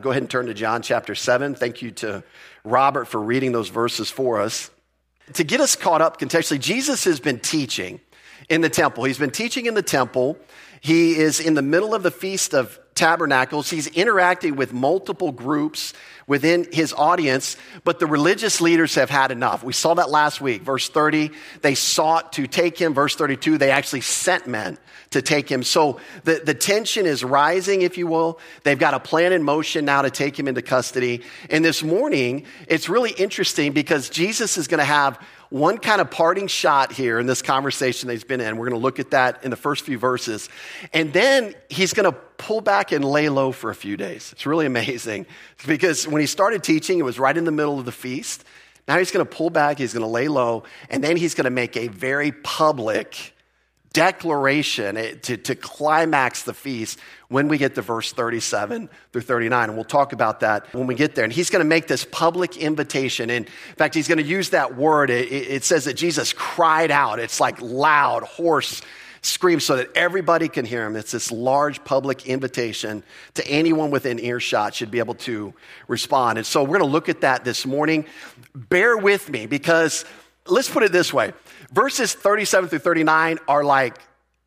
Go ahead and turn to John chapter 7. Thank you to Robert for reading those verses for us. To get us caught up contextually, Jesus has been teaching in the temple. He's been teaching in the temple. He is in the middle of the Feast of Tabernacles. He's interacting with multiple groups within his audience, but the religious leaders have had enough. We saw that last week. Verse 30, they sought to take him. Verse 32, they actually sent men to take him. So the, the tension is rising, if you will. They've got a plan in motion now to take him into custody. And this morning, it's really interesting because Jesus is going to have one kind of parting shot here in this conversation that he's been in. We're going to look at that in the first few verses. And then he's going to pull back and lay low for a few days. It's really amazing because when he started teaching, it was right in the middle of the feast. Now he's going to pull back, he's going to lay low, and then he's going to make a very public declaration eh, to, to climax the feast when we get to verse 37 through 39. And we'll talk about that when we get there. And he's going to make this public invitation. And in fact, he's going to use that word. It, it says that Jesus cried out. It's like loud, hoarse scream so that everybody can hear him. It's this large public invitation to anyone within earshot should be able to respond. And so we're going to look at that this morning. Bear with me because let's put it this way verses 37 through 39 are like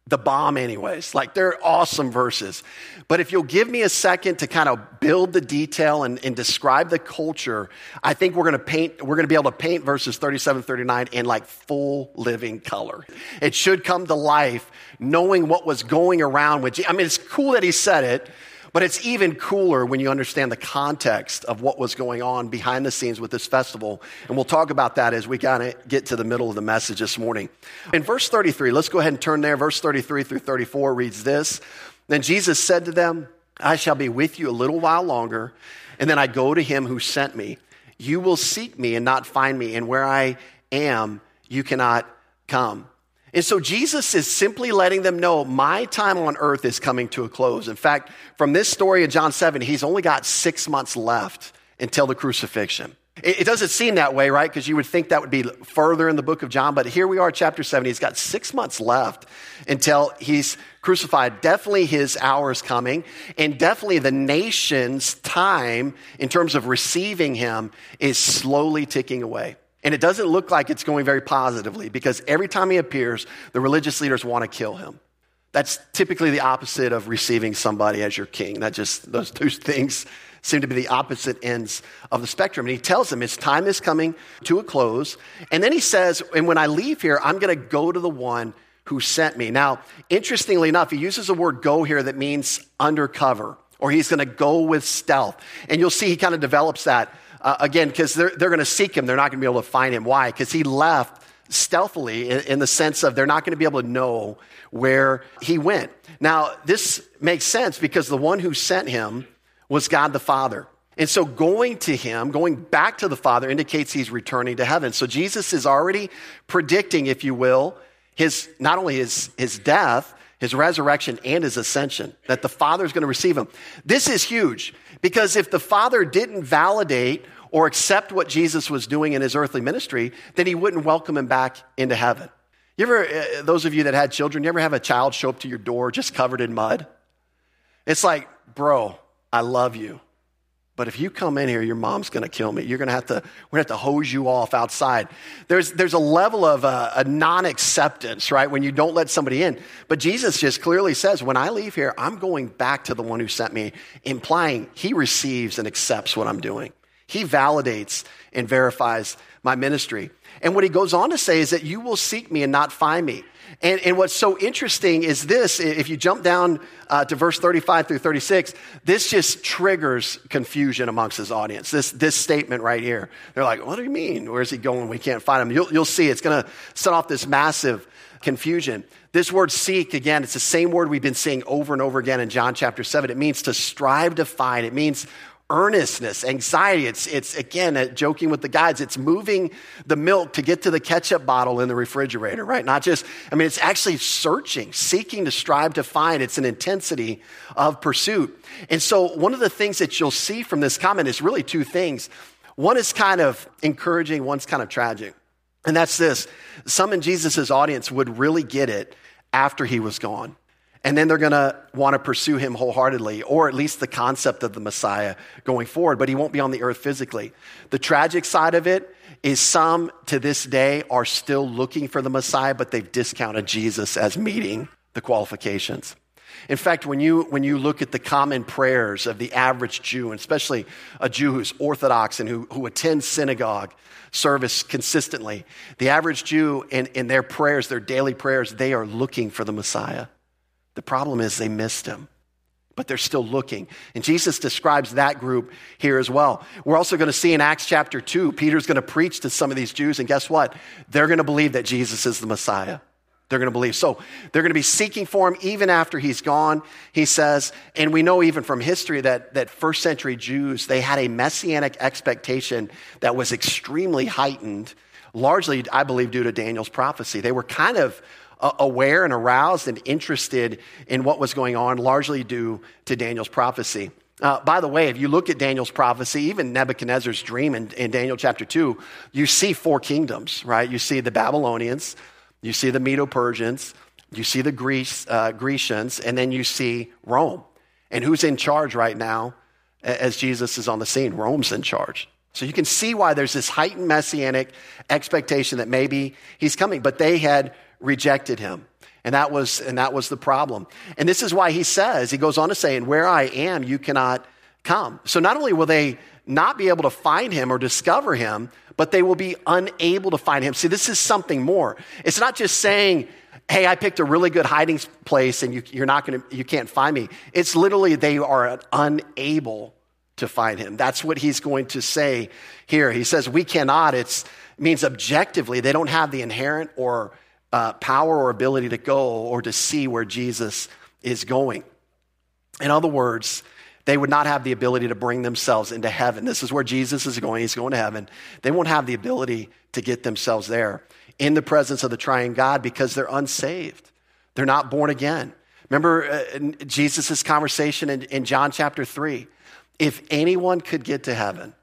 the bomb, anyways. Like they're awesome verses. But if you'll give me a second to kind of build the detail and, and describe the culture, I think we're going to paint, we're going to be able to paint verses 37, 39 in like full living color. It should come to life knowing what was going around with, Jesus. I mean, it's cool that he said it, but it's even cooler when you understand the context of what was going on behind the scenes with this festival. And we'll talk about that as we kind of get to the middle of the message this morning. In verse 33, let's go ahead and turn there. Verse 33 through 34 reads this Then Jesus said to them, I shall be with you a little while longer, and then I go to him who sent me. You will seek me and not find me, and where I am, you cannot come. And so Jesus is simply letting them know my time on earth is coming to a close. In fact, from this story in John 7, he's only got six months left until the crucifixion. It, doesn't seem that way, right? Because you would think that would be further in the book of John, but here we are, chapter 7. He's got six months left until he's crucified. Definitely his hour is coming, and definitely the nation's time in terms of receiving him is slowly ticking away. And it doesn't look like it's going very positively because every time he appears, the religious leaders want to kill him. That's typically the opposite of receiving somebody as your king. That just, those two things seem to be the opposite ends of the spectrum. And he tells them his time is coming to a close. And then he says, and when I leave here, I'm going to go to the one who sent me. Now, interestingly enough, he uses the word go here that means undercover, or he's going to go with stealth. And you'll see he kind of develops that uh, again, because they're, they're going to seek him. They're not going to be able to find him. Why? Because he left stealthily in, in the sense of they're not going to be able to know where he went. Now, this makes sense because the one who sent him was God the Father. And so going to him, going back to the Father, indicates he's returning to heaven. So Jesus is already predicting, if you will, his, not only his, his death, his resurrection, and his ascension, that the Father is going to receive him. This is huge because if the Father didn't validate or accept what Jesus was doing in his earthly ministry, then he wouldn't welcome him back into heaven. You ever, uh, those of you that had children, you ever have a child show up to your door just covered in mud? It's like, bro, I love you. But if you come in here, your mom's going to kill me. You're going to have to, we're going to have to hose you off outside. There's, there's a level of uh, a non acceptance, right? When you don't let somebody in. But Jesus just clearly says, when I leave here, I'm going back to the one who sent me, implying he receives and accepts what I'm doing. He validates and verifies my ministry. And what he goes on to say is that you will seek me and not find me. And, and what's so interesting is this if you jump down uh, to verse 35 through 36, this just triggers confusion amongst his audience. This, this statement right here. They're like, what do you mean? Where's he going? We can't find him. You'll, you'll see it's going to set off this massive confusion. This word seek, again, it's the same word we've been seeing over and over again in John chapter 7. It means to strive to find, it means earnestness, anxiety. It's, it's again, uh, joking with the guys, it's moving the milk to get to the ketchup bottle in the refrigerator, right? Not just, I mean, it's actually searching, seeking to strive to find. It's an intensity of pursuit. And so, one of the things that you'll see from this comment is really two things. One is kind of encouraging, one's kind of tragic. And that's this some in Jesus' audience would really get it after he was gone. And then they're going to want to pursue him wholeheartedly, or at least the concept of the Messiah going forward, but he won't be on the earth physically. The tragic side of it is some to this day are still looking for the Messiah, but they've discounted Jesus as meeting the qualifications. In fact, when you, when you look at the common prayers of the average Jew, and especially a Jew who's Orthodox and who, who attends synagogue service consistently, the average Jew in, in their prayers, their daily prayers, they are looking for the Messiah. The problem is they missed him, but they're still looking. And Jesus describes that group here as well. We're also going to see in Acts chapter 2, Peter's going to preach to some of these Jews, and guess what? They're going to believe that Jesus is the Messiah. They're going to believe. So they're going to be seeking for him even after he's gone, he says. And we know even from history that, that first century Jews, they had a messianic expectation that was extremely heightened, largely, I believe, due to Daniel's prophecy. They were kind of aware and aroused and interested in what was going on, largely due to Daniel's prophecy. Uh, by the way, if you look at Daniel's prophecy, even Nebuchadnezzar's dream in, in Daniel chapter 2, you see four kingdoms, right? You see the Babylonians, you see the Medo Persians, you see the Greece, uh, Grecians, and then you see Rome. And who's in charge right now as Jesus is on the scene? Rome's in charge. So you can see why there's this heightened messianic expectation that maybe he's coming, but they had rejected him. And that was, and that was the problem. And this is why he says, he goes on to say, and where I am, you cannot come. So not only will they not be able to find him or discover him, but they will be unable to find him. See, this is something more. It's not just saying, hey, I picked a really good hiding place and you, you're not to, you can't find me. It's literally they are unable to find him. That's what he's going to say here. He says, we cannot. It's, it means objectively, they don't have the inherent or uh, power or ability to go or to see where Jesus is going. In other words, they would not have the ability to bring themselves into heaven. This is where Jesus is going. He's going to heaven. They won't have the ability to get themselves there in the presence of the triune God because they're unsaved. They're not born again. Remember uh, Jesus' conversation in, in John chapter 3. If anyone could get to heaven,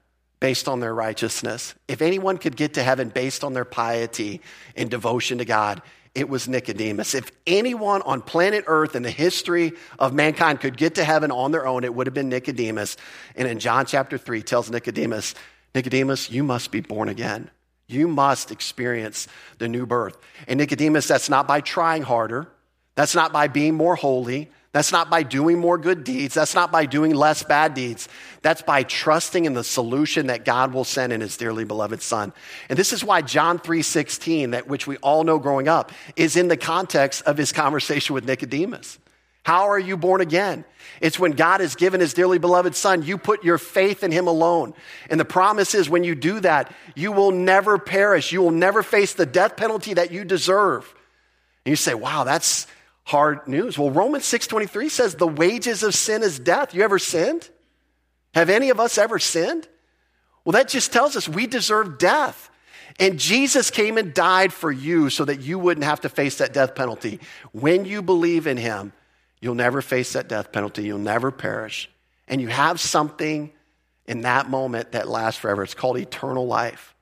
based on their righteousness. If anyone could get to heaven based on their piety and devotion to God, it was Nicodemus. If anyone on planet Earth in the history of mankind could get to heaven on their own, it would have been Nicodemus. And in John chapter 3 tells Nicodemus, Nicodemus, you must be born again. You must experience the new birth. And Nicodemus, that's not by trying harder. That's not by being more holy. That's not by doing more good deeds. That's not by doing less bad deeds. That's by trusting in the solution that God will send in his dearly beloved son. And this is why John 3:16, that which we all know growing up, is in the context of his conversation with Nicodemus. How are you born again? It's when God has given his dearly beloved son, you put your faith in him alone. And the promise is when you do that, you will never perish. You will never face the death penalty that you deserve. And you say, wow, that's, hard news. Well, Romans 6:23 says the wages of sin is death. You ever sinned? Have any of us ever sinned? Well, that just tells us we deserve death. And Jesus came and died for you so that you wouldn't have to face that death penalty. When you believe in him, you'll never face that death penalty. You'll never perish. And you have something in that moment that lasts forever. It's called eternal life,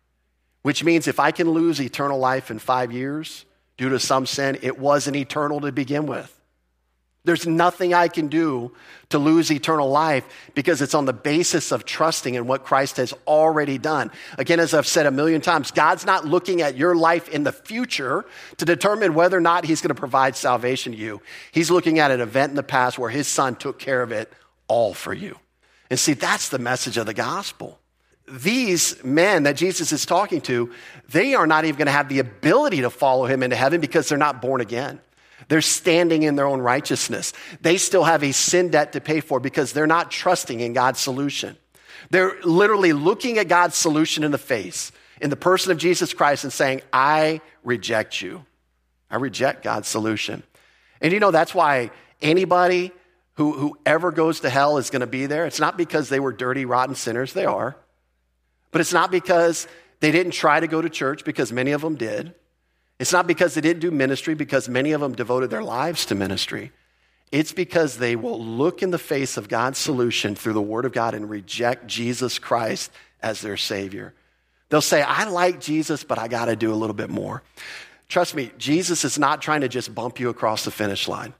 which means if I can lose eternal life in five years, due to some sin, it wasn't eternal to begin with. There's nothing I can do to lose eternal life because it's on the basis of trusting in what Christ has already done. Again, as I've said a million times, God's not looking at your life in the future to determine whether or not He's going to provide salvation to you. He's looking at an event in the past where His Son took care of it all for you. And see, that's the message of the gospel these men that Jesus is talking to, they are not even going to have the ability to follow him into heaven because they're not born again. They're standing in their own righteousness. They still have a sin debt to pay for because they're not trusting in God's solution. They're literally looking at God's solution in the face, in the person of Jesus Christ, and saying, I reject you. I reject God's solution. And you know, that's why anybody who, who ever goes to hell is going to be there. It's not because they were dirty, rotten sinners. They are. But it's not because they didn't try to go to church, because many of them did. It's not because they didn't do ministry, because many of them devoted their lives to ministry. It's because they will look in the face of God's solution through the Word of God and reject Jesus Christ as their Savior. They'll say, I like Jesus, but I got to do a little bit more. Trust me, Jesus is not trying to just bump you across the finish line.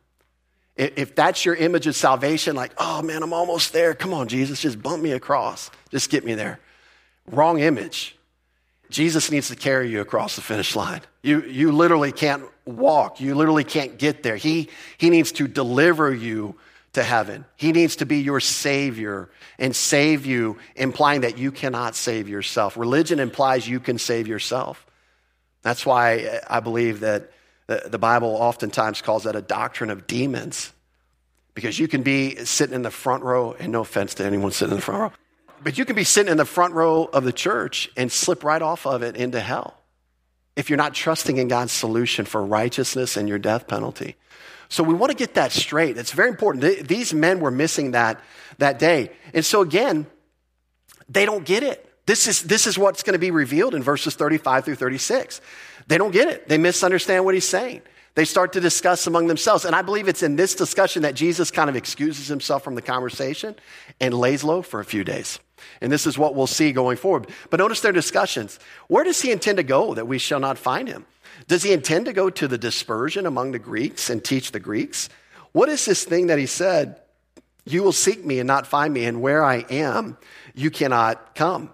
If that's your image of salvation, like, oh man, I'm almost there. Come on, Jesus, just bump me across. Just get me there. Wrong image. Jesus needs to carry you across the finish line. You, you literally can't walk. You literally can't get there. He, he needs to deliver you to heaven. He needs to be your Savior and save you, implying that you cannot save yourself. Religion implies you can save yourself. That's why I believe that the Bible oftentimes calls that a doctrine of demons, because you can be sitting in the front row, and no offense to anyone sitting in the front row, but you can be sitting in the front row of the church and slip right off of it into hell if you're not trusting in God's solution for righteousness and your death penalty. So we want to get that straight. It's very important. These men were missing that that day. And so again, they don't get it. This is, this is what's going to be revealed in verses 35 through 36. They don't get it. They misunderstand what he's saying. They start to discuss among themselves. And I believe it's in this discussion that Jesus kind of excuses himself from the conversation and lays low for a few days. And this is what we'll see going forward. But notice their discussions. Where does he intend to go that we shall not find him? Does he intend to go to the dispersion among the Greeks and teach the Greeks? What is this thing that he said? You will seek me and not find me, and where I am, you cannot come.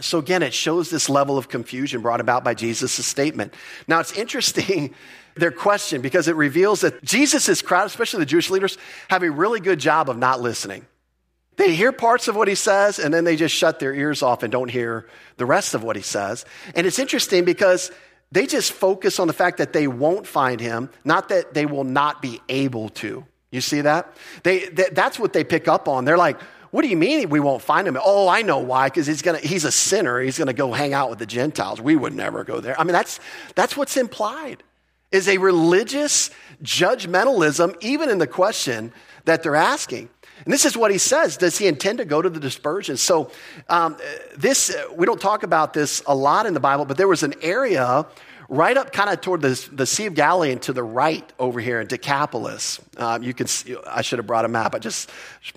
So again, it shows this level of confusion brought about by Jesus' statement. Now it's interesting, their question, because it reveals that Jesus' crowd, especially the Jewish leaders, have a really good job of not listening. They hear parts of what he says and then they just shut their ears off and don't hear the rest of what he says. And it's interesting because they just focus on the fact that they won't find him, not that they will not be able to. You see that? They, that's what they pick up on. They're like, what do you mean we won't find him? Oh, I know why, because he's gonna he's a sinner. He's gonna go hang out with the Gentiles. We would never go there. I mean, that's that's what's implied. Is a religious judgmentalism, even in the question that they're asking. And this is what he says. Does he intend to go to the dispersion? So, um, this, we don't talk about this a lot in the Bible, but there was an area right up kind of toward the, the Sea of Galilee and to the right over here in Decapolis. Um, you can see, I should have brought a map. I just,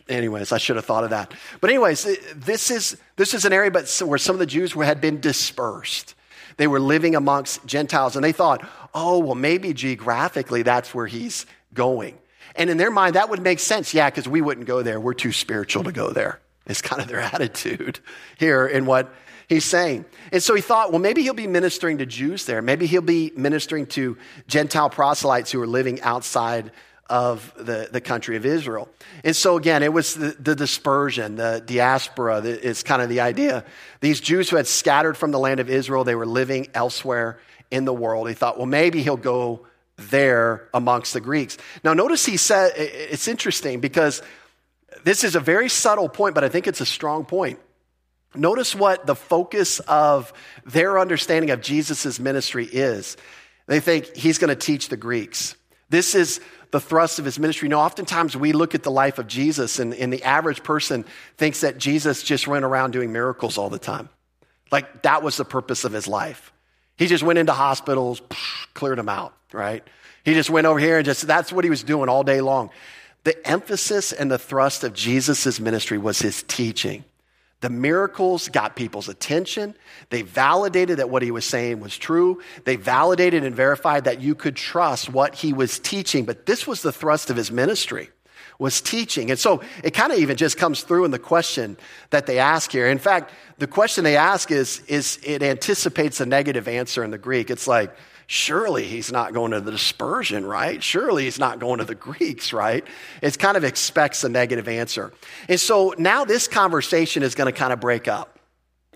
anyways, I should have thought of that. But anyways, this is, this is an area but where some of the Jews were, had been dispersed. They were living amongst Gentiles and they thought, oh, well, maybe geographically that's where he's going. And in their mind, that would make sense. Yeah, because we wouldn't go there. We're too spiritual to go there. It's kind of their attitude here in what he's saying. And so he thought, well, maybe he'll be ministering to Jews there. Maybe he'll be ministering to Gentile proselytes who are living outside of the, the country of Israel. And so again, it was the, the dispersion, the diaspora is kind of the idea. These Jews who had scattered from the land of Israel, they were living elsewhere in the world. He thought, well, maybe he'll go there amongst the Greeks. Now, notice he said, it's interesting because this is a very subtle point, but I think it's a strong point. Notice what the focus of their understanding of Jesus' ministry is. They think he's going to teach the Greeks. This is the thrust of his ministry. You know, oftentimes we look at the life of Jesus, and, and the average person thinks that Jesus just went around doing miracles all the time. Like that was the purpose of his life. He just went into hospitals, cleared them out, right? He just went over here and just, that's what he was doing all day long. The emphasis and the thrust of Jesus' ministry was his teaching. The miracles got people's attention. They validated that what he was saying was true. They validated and verified that you could trust what he was teaching. But this was the thrust of his ministry was teaching. And so it kind of even just comes through in the question that they ask here. In fact, the question they ask is, is it anticipates a negative answer in the Greek. It's like, surely he's not going to the dispersion, right? Surely he's not going to the Greeks, right? It kind of expects a negative answer. And so now this conversation is going to kind of break up.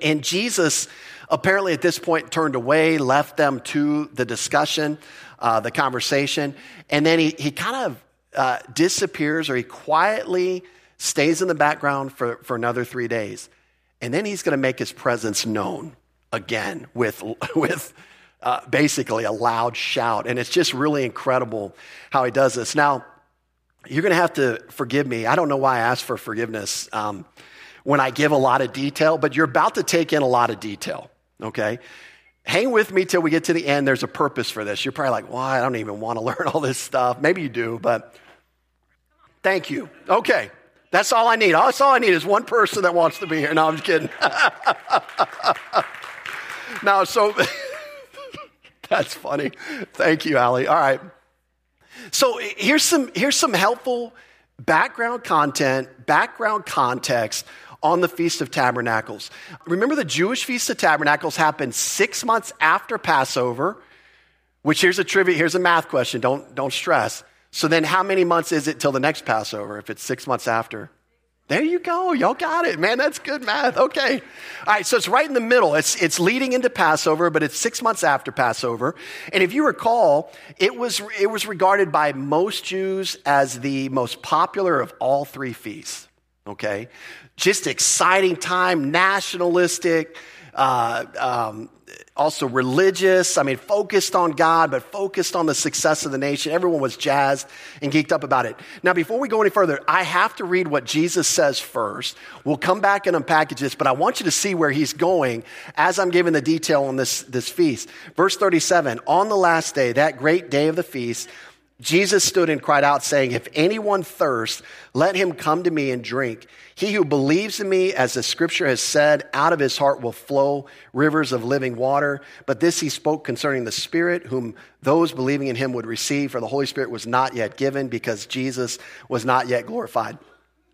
And Jesus apparently at this point turned away, left them to the discussion, uh, the conversation, and then he, he kind of uh, disappears or he quietly stays in the background for, for another three days. And then he's going to make his presence known again with, with uh, basically a loud shout. And it's just really incredible how he does this. Now, you're going to have to forgive me. I don't know why I asked for forgiveness um, when I give a lot of detail, but you're about to take in a lot of detail, okay? hang with me till we get to the end. There's a purpose for this. You're probably like, well, I don't even want to learn all this stuff. Maybe you do, but Thank you. Okay. That's all I need. That's all I need is one person that wants to be here. No, I'm just kidding. now, so that's funny. Thank you, Allie. All right. So here's some, here's some helpful background content, background context on the Feast of Tabernacles. Remember, the Jewish Feast of Tabernacles happened six months after Passover, which here's a trivia, here's a math question. Don't, don't stress. So then, how many months is it till the next Passover if it's six months after? There you go. Y'all got it. Man, that's good math. Okay. All right. So it's right in the middle. It's, it's leading into Passover, but it's six months after Passover. And if you recall, it was, it was regarded by most Jews as the most popular of all three feasts. Okay. Just exciting time, nationalistic, uh, um, also religious. I mean, focused on God, but focused on the success of the nation. Everyone was jazzed and geeked up about it. Now, before we go any further, I have to read what Jesus says first. We'll come back and unpackage this, but I want you to see where he's going as I'm giving the detail on this, this feast. Verse 37 On the last day, that great day of the feast, Jesus stood and cried out, saying, If anyone thirsts, let him come to me and drink. He who believes in me, as the scripture has said, out of his heart will flow rivers of living water. But this he spoke concerning the Spirit, whom those believing in him would receive, for the Holy Spirit was not yet given because Jesus was not yet glorified.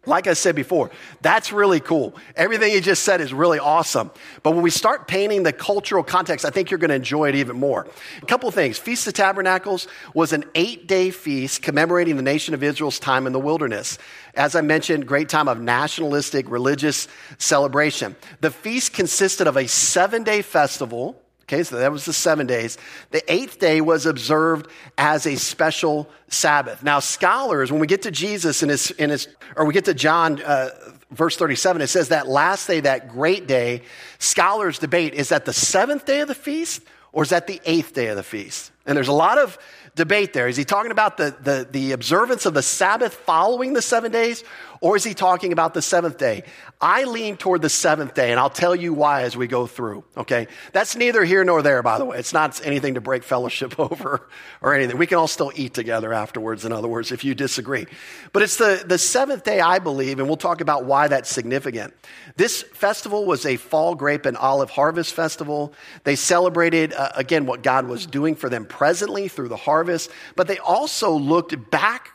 Like I said before, that's really cool. Everything you just said is really awesome. But when we start painting the cultural context, I think you're going to enjoy it even more. A couple things. Feast of Tabernacles was an eight day feast commemorating the nation of Israel's time in the wilderness. As I mentioned, great time of nationalistic religious celebration. The feast consisted of a seven day festival Okay, so that was the seven days. The eighth day was observed as a special Sabbath. Now, scholars, when we get to Jesus in his, in his or we get to John, uh, verse 37, it says that last day, that great day, scholars debate is that the seventh day of the feast or is that the eighth day of the feast? And there's a lot of debate there. Is he talking about the, the, the observance of the Sabbath following the seven days, or is he talking about the seventh day? I lean toward the seventh day, and I'll tell you why as we go through, okay? That's neither here nor there, by the way. It's not anything to break fellowship over or anything. We can all still eat together afterwards, in other words, if you disagree. But it's the, the seventh day, I believe, and we'll talk about why that's significant. This festival was a fall grape and olive harvest festival. They celebrated, uh, again, what God was doing for them presently through the harvest, but they also looked back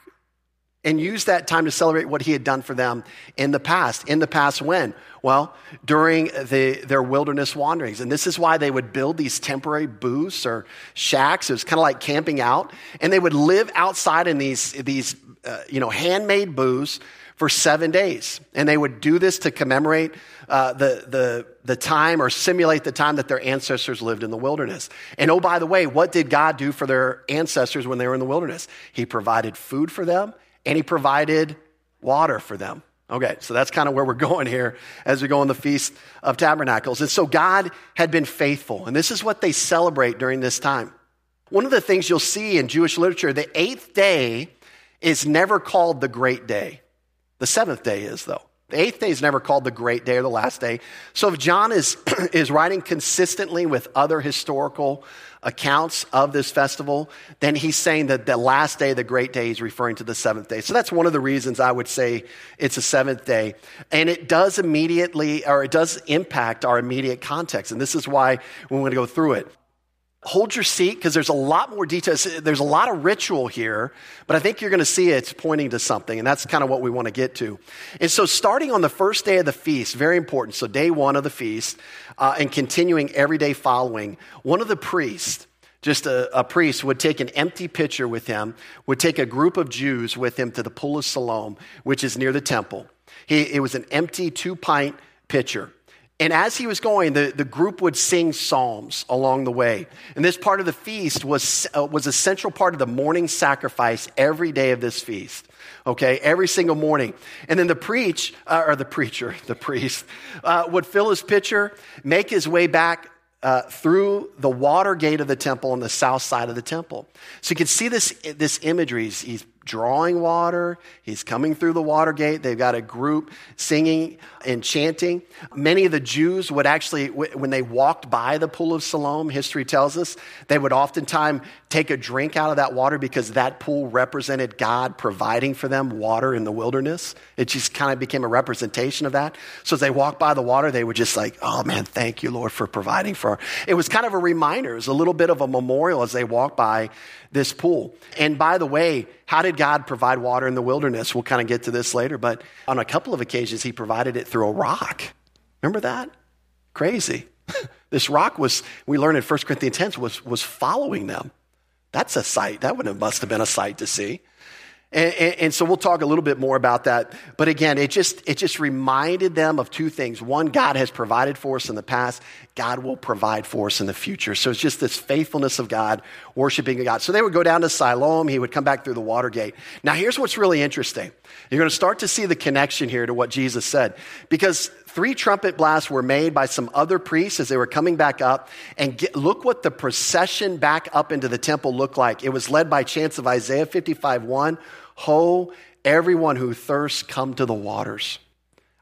and used that time to celebrate what he had done for them in the past. In the past, when? Well, during the, their wilderness wanderings. And this is why they would build these temporary booths or shacks. It was kind of like camping out. And they would live outside in these, these uh, you know, handmade booths for seven days. And they would do this to commemorate uh, the, the, the time or simulate the time that their ancestors lived in the wilderness. And oh, by the way, what did God do for their ancestors when they were in the wilderness? He provided food for them and he provided water for them. Okay, so that's kind of where we're going here as we go on the Feast of Tabernacles. And so God had been faithful, and this is what they celebrate during this time. One of the things you'll see in Jewish literature, the eighth day is never called the great day. The seventh day is, though. The eighth day is never called the great day or the last day. So if John is, is writing consistently with other historical accounts of this festival, then he's saying that the last day, the great day, is referring to the seventh day. So that's one of the reasons I would say it's a seventh day. And it does immediately, or it does impact our immediate context. And this is why we want to go through it hold your seat because there's a lot more details. There's a lot of ritual here, but I think you're going to see it's pointing to something, and that's kind of what we want to get to. And so, starting on the first day of the feast, very important. So, day one of the feast, uh, and continuing every day following, one of the priests, just a, a, priest, would take an empty pitcher with him, would take a group of Jews with him to the pool of Siloam, which is near the temple. He, it was an empty two pint pitcher. And as he was going, the, the group would sing psalms along the way. And this part of the feast was, uh, was a central part of the morning sacrifice every day of this feast. Okay, every single morning. And then the preach, uh, or the preacher, the priest, uh, would fill his pitcher, make his way back uh, through the water gate of the temple on the south side of the temple. So you can see this, this imagery. He's, he's drawing water. He's coming through the water gate. They've got a group singing and chanting. Many of the Jews would actually, when they walked by the pool of Siloam, history tells us, they would oftentimes take a drink out of that water because that pool represented God providing for them water in the wilderness. It just kind of became a representation of that. So as they walked by the water, they would just like, oh man, thank you, Lord, for providing for. Her. It was kind of a reminder. It was a little bit of a memorial as they walked by this pool. And by the way, how did God provide water in the wilderness? We'll kind of get to this later, but on a couple of occasions, He provided it through a rock. Remember that? Crazy. this rock was, we learned in 1 Corinthians 10, was, was following them. That's a sight. That would have, must have been a sight to see. And, and, and, so we'll talk a little bit more about that. But again, it just, it just reminded them of two things. One, God has provided for us in the past. God will provide for us in the future. So it's just this faithfulness of God, worshiping God. So they would go down to Siloam. He would come back through the water gate. Now here's what's really interesting. You're going to start to see the connection here to what Jesus said. Because three trumpet blasts were made by some other priests as they were coming back up. And get, look what the procession back up into the temple looked like. It was led by chants of Isaiah 55 1. Ho, everyone who thirsts, come to the waters.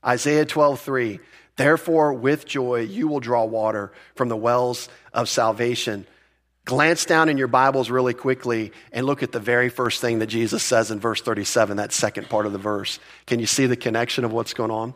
Isaiah 12 3. Therefore, with joy, you will draw water from the wells of salvation. Glance down in your Bibles really quickly and look at the very first thing that Jesus says in verse 37, that second part of the verse. Can you see the connection of what's going on?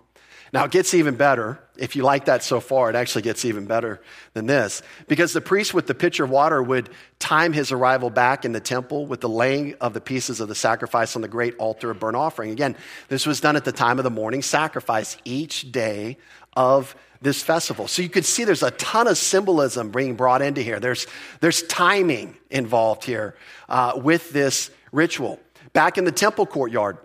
Now, it gets even better. If you like that so far, it actually gets even better than this. Because the priest with the pitcher of water would time his arrival back in the temple with the laying of the pieces of the sacrifice on the great altar of burnt offering. Again, this was done at the time of the morning sacrifice each day of this festival. So you can see there's a ton of symbolism being brought into here. There's, there's timing involved here uh, with this ritual. Back in the temple courtyard,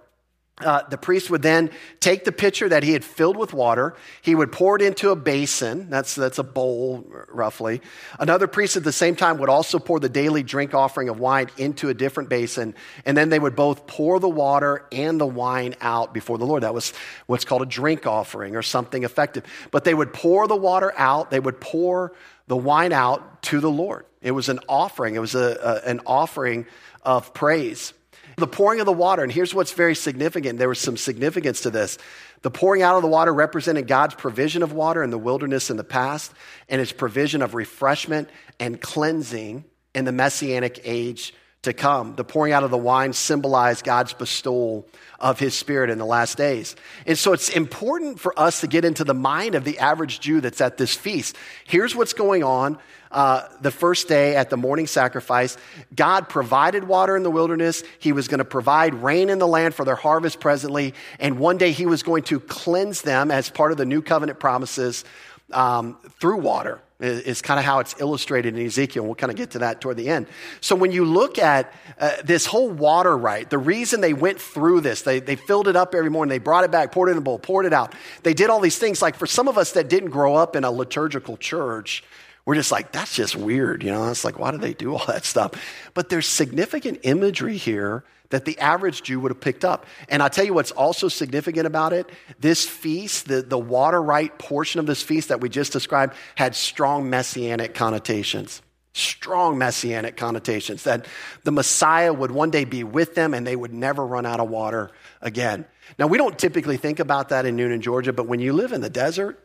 uh, the priest would then take the pitcher that he had filled with water. He would pour it into a basin. That's, that's a bowl, roughly. Another priest at the same time would also pour the daily drink offering of wine into a different basin. And then they would both pour the water and the wine out before the Lord. That was what's called a drink offering or something effective. But they would pour the water out, they would pour the wine out to the Lord. It was an offering, it was a, a an offering of praise. The pouring of the water, and here's what's very significant. There was some significance to this. The pouring out of the water represented God's provision of water in the wilderness in the past and his provision of refreshment and cleansing in the messianic age to come. The pouring out of the wine symbolized God's bestowal of his spirit in the last days. And so it's important for us to get into the mind of the average Jew that's at this feast. Here's what's going on. Uh, the first day at the morning sacrifice, God provided water in the wilderness. He was going to provide rain in the land for their harvest presently. And one day he was going to cleanse them as part of the new covenant promises um, through water is kind of how it's illustrated in Ezekiel. We'll kind of get to that toward the end. So when you look at uh, this whole water rite, the reason they went through this, they, they filled it up every morning, they brought it back, poured it in a bowl, poured it out. They did all these things. Like for some of us that didn't grow up in a liturgical church, we're just like, that's just weird. You know, it's like, why do they do all that stuff? But there's significant imagery here that the average Jew would have picked up. And I'll tell you what's also significant about it. This feast, the, the water rite portion of this feast that we just described, had strong messianic connotations. Strong messianic connotations that the Messiah would one day be with them and they would never run out of water again. Now, we don't typically think about that in Newnan, Georgia, but when you live in the desert,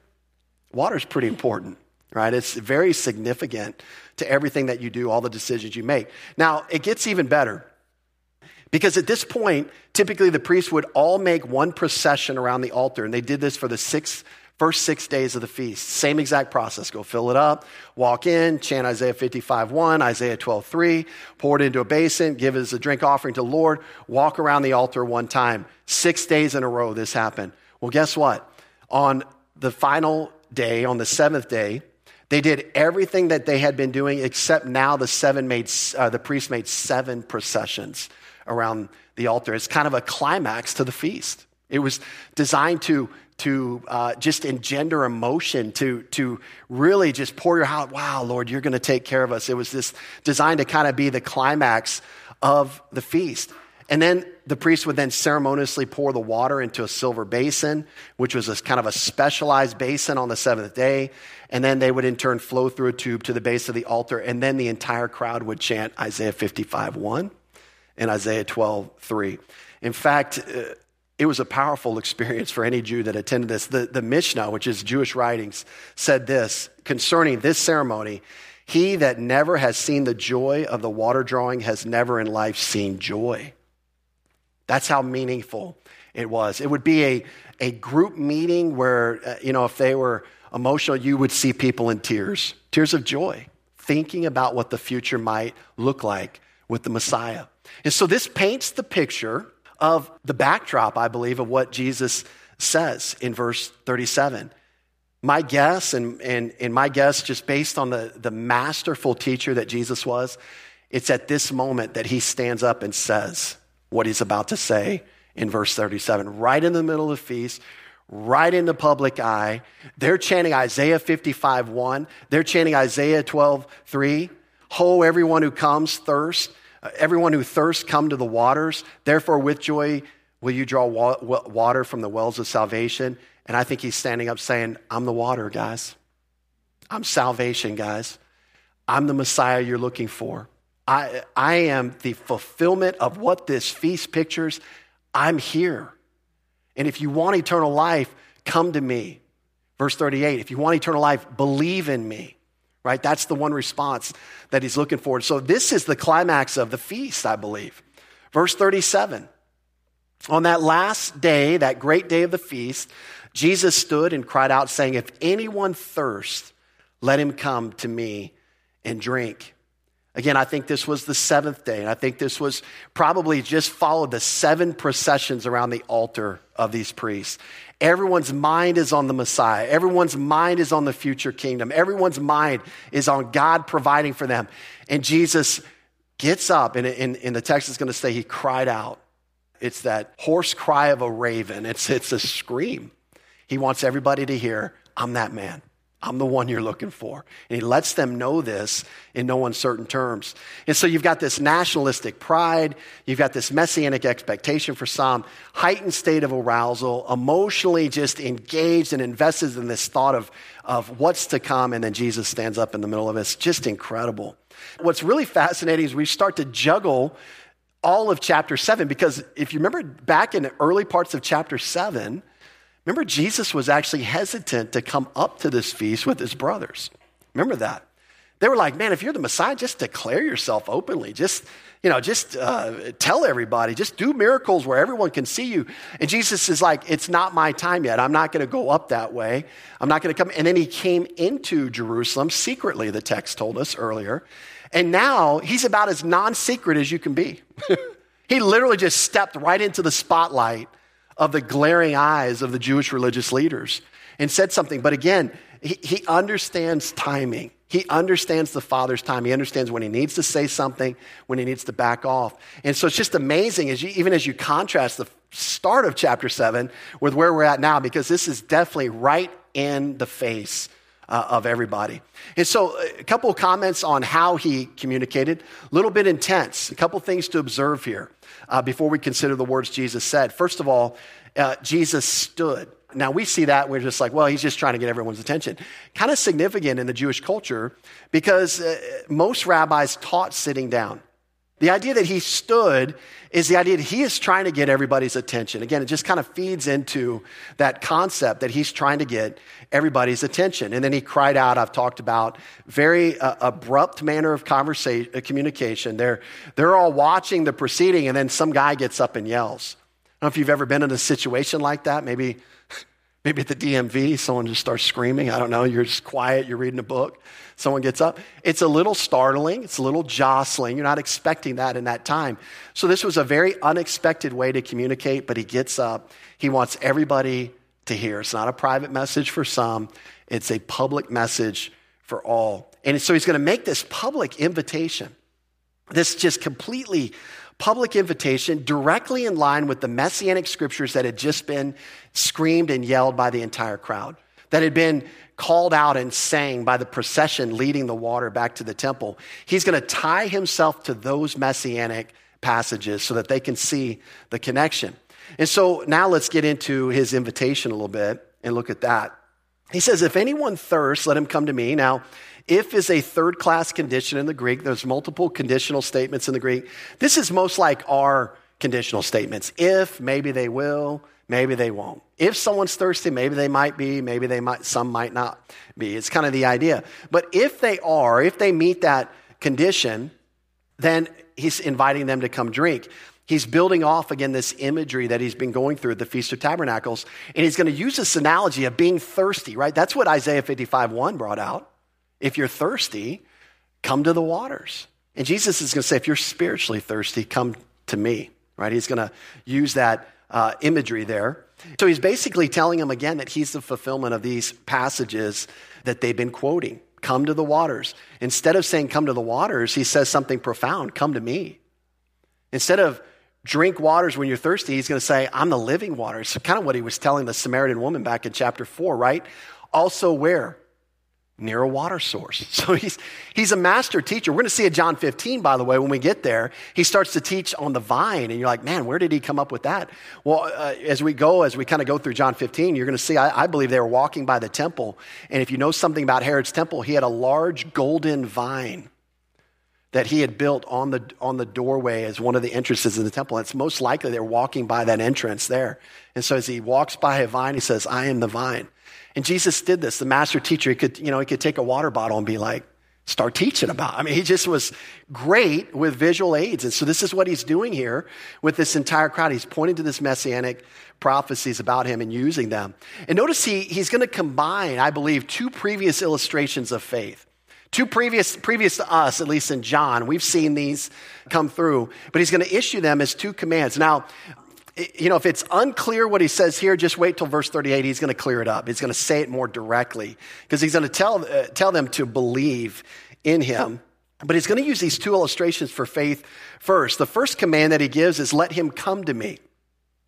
water is pretty important right? It's very significant to everything that you do, all the decisions you make. Now, it gets even better. Because at this point, typically the priests would all make one procession around the altar, and they did this for the six, first six days of the feast. Same exact process. Go fill it up, walk in, chant Isaiah 55 1, Isaiah 12 3, pour it into a basin, give it as a drink offering to the Lord, walk around the altar one time. Six days in a row, this happened. Well, guess what? On the final day, on the seventh day, they did everything that they had been doing, except now the seven made, uh, the priest made seven processions around the altar. It's kind of a climax to the feast. It was designed to to uh, just engender emotion, to to really just pour your heart. Wow, Lord, you're going to take care of us. It was this designed to kind of be the climax of the feast. And then the priest would then ceremoniously pour the water into a silver basin, which was a kind of a specialized basin on the seventh day. And then they would in turn flow through a tube to the base of the altar. And then the entire crowd would chant Isaiah 55 1 in Isaiah 12, 3. In fact, uh, it was a powerful experience for any Jew that attended this. The, the Mishnah, which is Jewish writings, said this concerning this ceremony He that never has seen the joy of the water drawing has never in life seen joy. That's how meaningful it was. It would be a, a group meeting where, uh, you know, if they were emotional, you would see people in tears, tears of joy, thinking about what the future might look like with the Messiah. And so this paints the picture of the backdrop, I believe, of what Jesus says in verse 37. My guess, and, and, and my guess, just based on the, the masterful teacher that Jesus was, it's at this moment that he stands up and says what he's about to say in verse 37, right in the middle of the feast, right in the public eye. They're chanting Isaiah 55 1. They're chanting Isaiah 12 3. Ho, everyone who comes thirst. Uh, everyone who thirsts, come to the waters. Therefore, with joy will you draw water from the wells of salvation. And I think he's standing up saying, I'm the water, guys. I'm salvation, guys. I'm the Messiah you're looking for. I, I am the fulfillment of what this feast pictures. I'm here. And if you want eternal life, come to me. Verse 38 if you want eternal life, believe in me right? That's the one response that he's looking for. So this is the climax of the feast, I believe. Verse 37. On that last day, that great day of the feast, Jesus stood and cried out, saying, If anyone thirsts, let him come to me and drink. Again, I think this was the seventh day, and I think this was probably just followed the seven processions around the altar of these priests. Everyone's mind is on the Messiah. Everyone's mind is on the future kingdom. Everyone's mind is on God providing for them. And Jesus gets up, and in, the text is going to say he cried out. It's that hoarse cry of a raven, it's, it's a scream. He wants everybody to hear, I'm that man. I'm the one you're looking for. And he lets them know this in no uncertain terms. And so you've got this nationalistic pride, you've got this messianic expectation for some, heightened state of arousal, emotionally just engaged and invested in this thought of, of what's to come. And then Jesus stands up in the middle of. It's just incredible. What's really fascinating is we start to juggle all of chapter seven because if you remember back in the early parts of chapter seven, Remember, Jesus was actually hesitant to come up to this feast with his brothers. Remember that? They were like, man, if you're the Messiah, just declare yourself openly. Just, you know, just uh, tell everybody. Just do miracles where everyone can see you. And Jesus is like, it's not my time yet. I'm not going to go up that way. I'm not going to come. And then he came into Jerusalem secretly, the text told us earlier. And now he's about as non secret as you can be. he literally just stepped right into the spotlight of the glaring eyes of the Jewish religious leaders and said something. But again, he, he understands timing. He understands the Father's time. He understands when he needs to say something, when he needs to back off. And so it's just amazing, as you, even as you contrast the start of chapter 7 with where we're at now, because this is definitely right in the face uh, of everybody. And so, a couple of comments on how he communicated. A little bit intense. A couple things to observe here uh, before we consider the words Jesus said. First of all, uh, Jesus stood. Now, we see that, we're just like, well, he's just trying to get everyone's attention. Kind of significant in the Jewish culture because uh, most rabbis taught sitting down. The idea that he stood is the idea that he is trying to get everybody's attention. Again, it just kind of feeds into that concept that he's trying to get everybody's attention. And then he cried out, I've talked about, very uh, abrupt manner of conversation, uh, communication. They're, they're all watching the proceeding, and then some guy gets up and yells. I don't know if you've ever been in a situation like that. Maybe, maybe at the DMV, someone just starts screaming. I don't know. You're just quiet, you're reading a book someone gets up. It's a little startling, it's a little jostling. You're not expecting that in that time. So, this was a very unexpected way to communicate, but he gets up. He wants everybody to hear. It's not a private message for some, it's a public message for all. And so, he's going to make this public invitation, this just completely public invitation directly in line with the messianic scriptures that had just been screamed and yelled by the entire crowd, that had been called out and sang by the procession leading the water back to the temple. He's going to tie himself to those messianic passages so that they can see the connection. And so now let's get into his invitation a little bit and look at that. He says, If anyone thirsts, let him come to me. Now, if is a third class condition in the Greek. There's multiple conditional statements in the Greek. This is most like our conditional statements. If, maybe they will, maybe they won't. If someone's thirsty, maybe they might be, maybe they might, some might not be. It's kind of the idea. But if they are, if they meet that condition, then he's inviting them to come drink. He's building off again this imagery that he's been going through at the Feast of Tabernacles. And he's going to use this analogy of being thirsty, right? That's what Isaiah 55 1 brought out. If you're thirsty, come to the waters. And Jesus is going to say, if you're spiritually thirsty, come to me, right? He's going to use that uh, imagery there. So he's basically telling them again that he's the fulfillment of these passages that they've been quoting. Come to the waters. Instead of saying, come to the waters, he says something profound come to me. Instead of drink waters when you're thirsty, he's going to say, I'm the living water. It's kind of what he was telling the Samaritan woman back in chapter 4, right? Also, where? Near a water source. So he's, he's a master teacher. We're going to see it John 15, by the way, when we get there. He starts to teach on the vine, and you're like, man, where did he come up with that? Well, uh, as we go, as we kind of go through John 15, you're going to see, I, I believe they were walking by the temple. And if you know something about Herod's temple, he had a large golden vine that he had built on the, on the doorway as one of the entrances in the temple. It's most likely they're walking by that entrance there. And so as he walks by a vine, he says, I am the vine. And Jesus did this. The master teacher, he could, you know, he could take a water bottle and be like, start teaching about. I mean, he just was great with visual aids. And so this is what he's doing here with this entire crowd. He's pointing to this messianic prophecies about him and using them. And notice he, he's going to combine, I believe, two previous illustrations of faith. Two previous, previous to us, at least in John, we've seen these come through, but he's going to issue them as two commands. Now, you know, if it's unclear what he says here, just wait till verse 38. He's going to clear it up. He's going to say it more directly because he's going to tell, uh, tell them to believe in him. But he's going to use these two illustrations for faith first. The first command that he gives is let him come to me.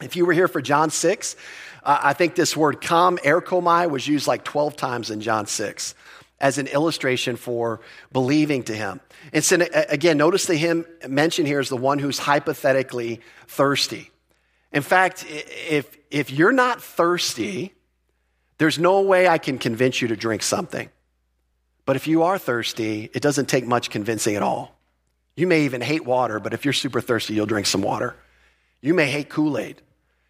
If you were here for John 6, uh, I think this word come, erchomai, was used like 12 times in John 6 as an illustration for believing to him. And so, again, notice the him mentioned here is the one who's hypothetically thirsty. In fact, if, if you're not thirsty, there's no way I can convince you to drink something. But if you are thirsty, it doesn't take much convincing at all. You may even hate water, but if you're super thirsty, you'll drink some water. You may hate Kool Aid.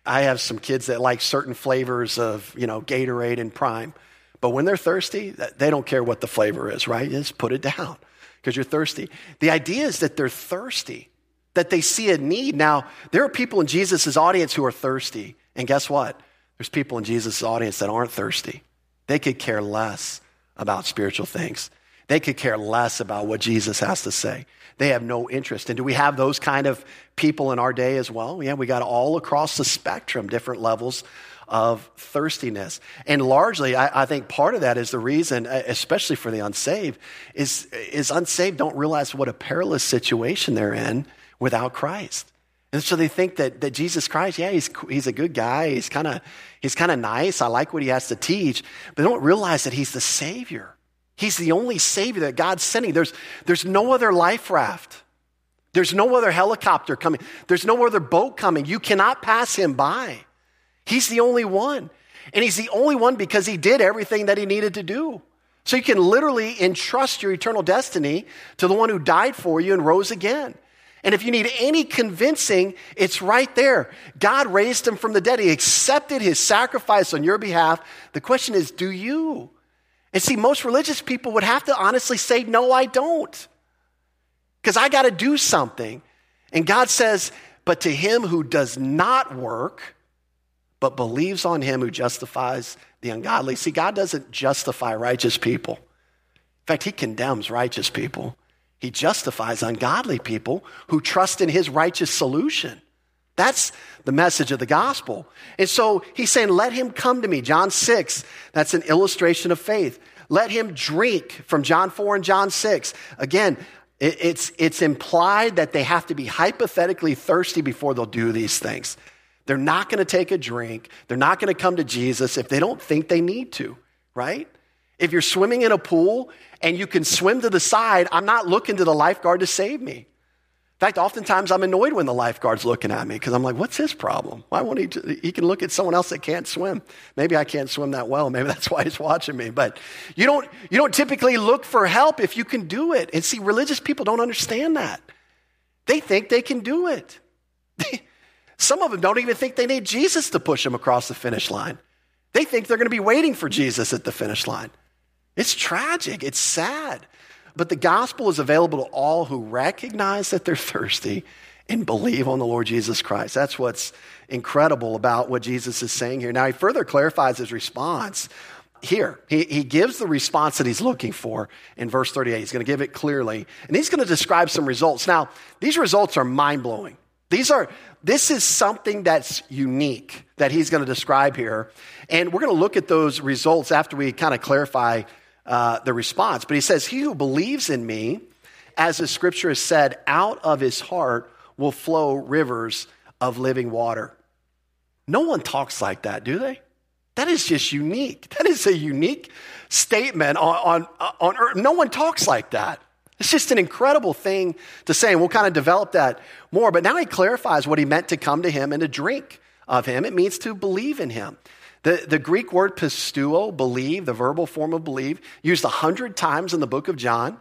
I have some kids that like certain flavors of, you know, Gatorade and Prime. But when they're thirsty, they don't care what the flavor is, right? Just put it down because you're thirsty. The idea is that they're thirsty, that they see a need. Now, there are people in Jesus' audience who are thirsty. And guess what? There's people in Jesus' audience that aren't thirsty. They could care less about spiritual things. They could care less about what Jesus has to say. They have no interest. And do we have those kind of people in our day as well? Yeah, we got all across the spectrum, different levels of thirstiness. And largely, I, I, think part of that is the reason, especially for the unsaved, is, is unsaved don't realize what a perilous situation they're in without Christ. And so they think that, that Jesus Christ, yeah, he's, he's a good guy. He's kind of he's kind of nice. I like what he has to teach. But they don't realize that he's the Savior. He's the only Savior that God's sending. There's, there's no other life raft. There's no other helicopter coming. There's no other boat coming. You cannot pass him by. He's the only one. And he's the only one because he did everything that he needed to do. So you can literally entrust your eternal destiny to the one who died for you and rose again. And if you need any convincing, it's right there. God raised him from the dead. He accepted his sacrifice on your behalf. The question is, do you? And see, most religious people would have to honestly say, no, I don't. Because I got to do something. And God says, but to him who does not work, but believes on him who justifies the ungodly. See, God doesn't justify righteous people. In fact, he condemns righteous people. He justifies ungodly people who trust in his righteous solution. That's the message of the gospel. And so he's saying, Let him come to me. John 6, that's an illustration of faith. Let him drink from John 4 and John 6. Again, it's, it's implied that they have to be hypothetically thirsty before they'll do these things. They're not going to take a drink. They're not going to come to Jesus if they don't think they need to, right? If you're swimming in a pool and you can swim to the side, I'm not looking to the lifeguard to save me. In fact, oftentimes I'm annoyed when the lifeguard's looking at me because I'm like, what's his problem? Why won't he? T- he can look at someone else that can't swim. Maybe I can't swim that well. Maybe that's why he's watching me. But you don't, you don't typically look for help if you can do it. And see, religious people don't understand that. They think they can do it. Some of them don't even think they need Jesus to push them across the finish line. They think they're going to be waiting for Jesus at the finish line. It's tragic. It's sad. But the gospel is available to all who recognize that they're thirsty and believe on the Lord Jesus Christ. That's what's incredible about what Jesus is saying here. Now, he further clarifies his response here. He, he gives the response that he's looking for in verse 38. He's going to give it clearly, and he's going to describe some results. Now, these results are mind blowing. These are, this is something that's unique that he's going to describe here. And we're going to look at those results after we kind of clarify uh, the response. But he says, He who believes in me, as the scripture has said, out of his heart will flow rivers of living water. No one talks like that, do they? That is just unique. That is a unique statement on, on, on earth. No one talks like that. It's just an incredible thing to say, and we'll kind of develop that more. But now he clarifies what he meant to come to him and to drink of him. It means to believe in him. The, the Greek word pisteuo, believe, the verbal form of believe, used a hundred times in the book of John.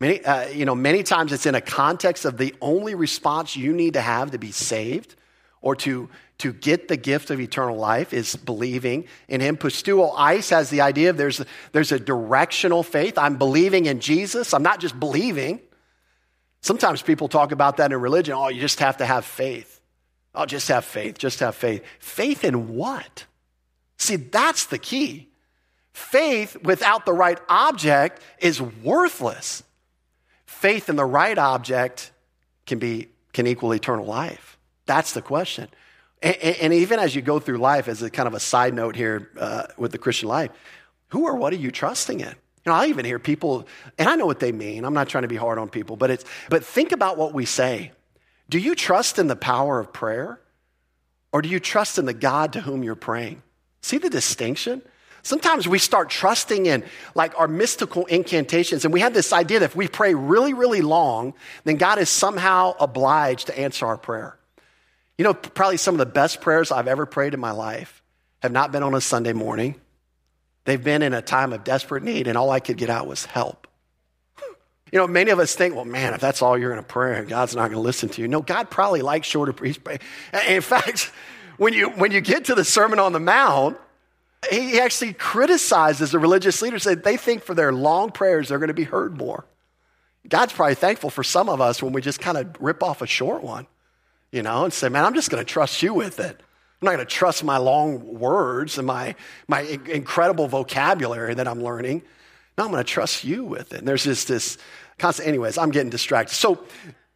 Many, uh, you know, many times it's in a context of the only response you need to have to be saved or to, to get the gift of eternal life is believing in him. Pisteuo eis has the idea of there's, there's a directional faith. I'm believing in Jesus. I'm not just believing. Sometimes people talk about that in religion. Oh, you just have to have faith. Oh, just have faith. Just have faith. Faith in what? See, that's the key. Faith without the right object is worthless. Faith in the right object can be can equal eternal life. That's the question. And, and even as you go through life, as a kind of a side note here uh, with the Christian life, who or what are you trusting in? You know, I even hear people, and I know what they mean. I'm not trying to be hard on people, but it's but think about what we say. Do you trust in the power of prayer, or do you trust in the God to whom you're praying? See the distinction? Sometimes we start trusting in like our mystical incantations, and we have this idea that if we pray really, really long, then God is somehow obliged to answer our prayer. You know, probably some of the best prayers I've ever prayed in my life have not been on a Sunday morning. They've been in a time of desperate need, and all I could get out was help. You know, many of us think, well, man, if that's all you're going to pray, God's not going to listen to you. No, God probably likes shorter prayers. In fact, when you, when you get to the Sermon on the Mount, he actually criticizes the religious leaders that they think for their long prayers they're going to be heard more. God's probably thankful for some of us when we just kind of rip off a short one, you know, and say, man, I'm just going to trust you with it. I'm not going to trust my long words and my, my incredible vocabulary that I'm learning. No, I'm going to trust you with it. And there's just this constant, anyways, I'm getting distracted. So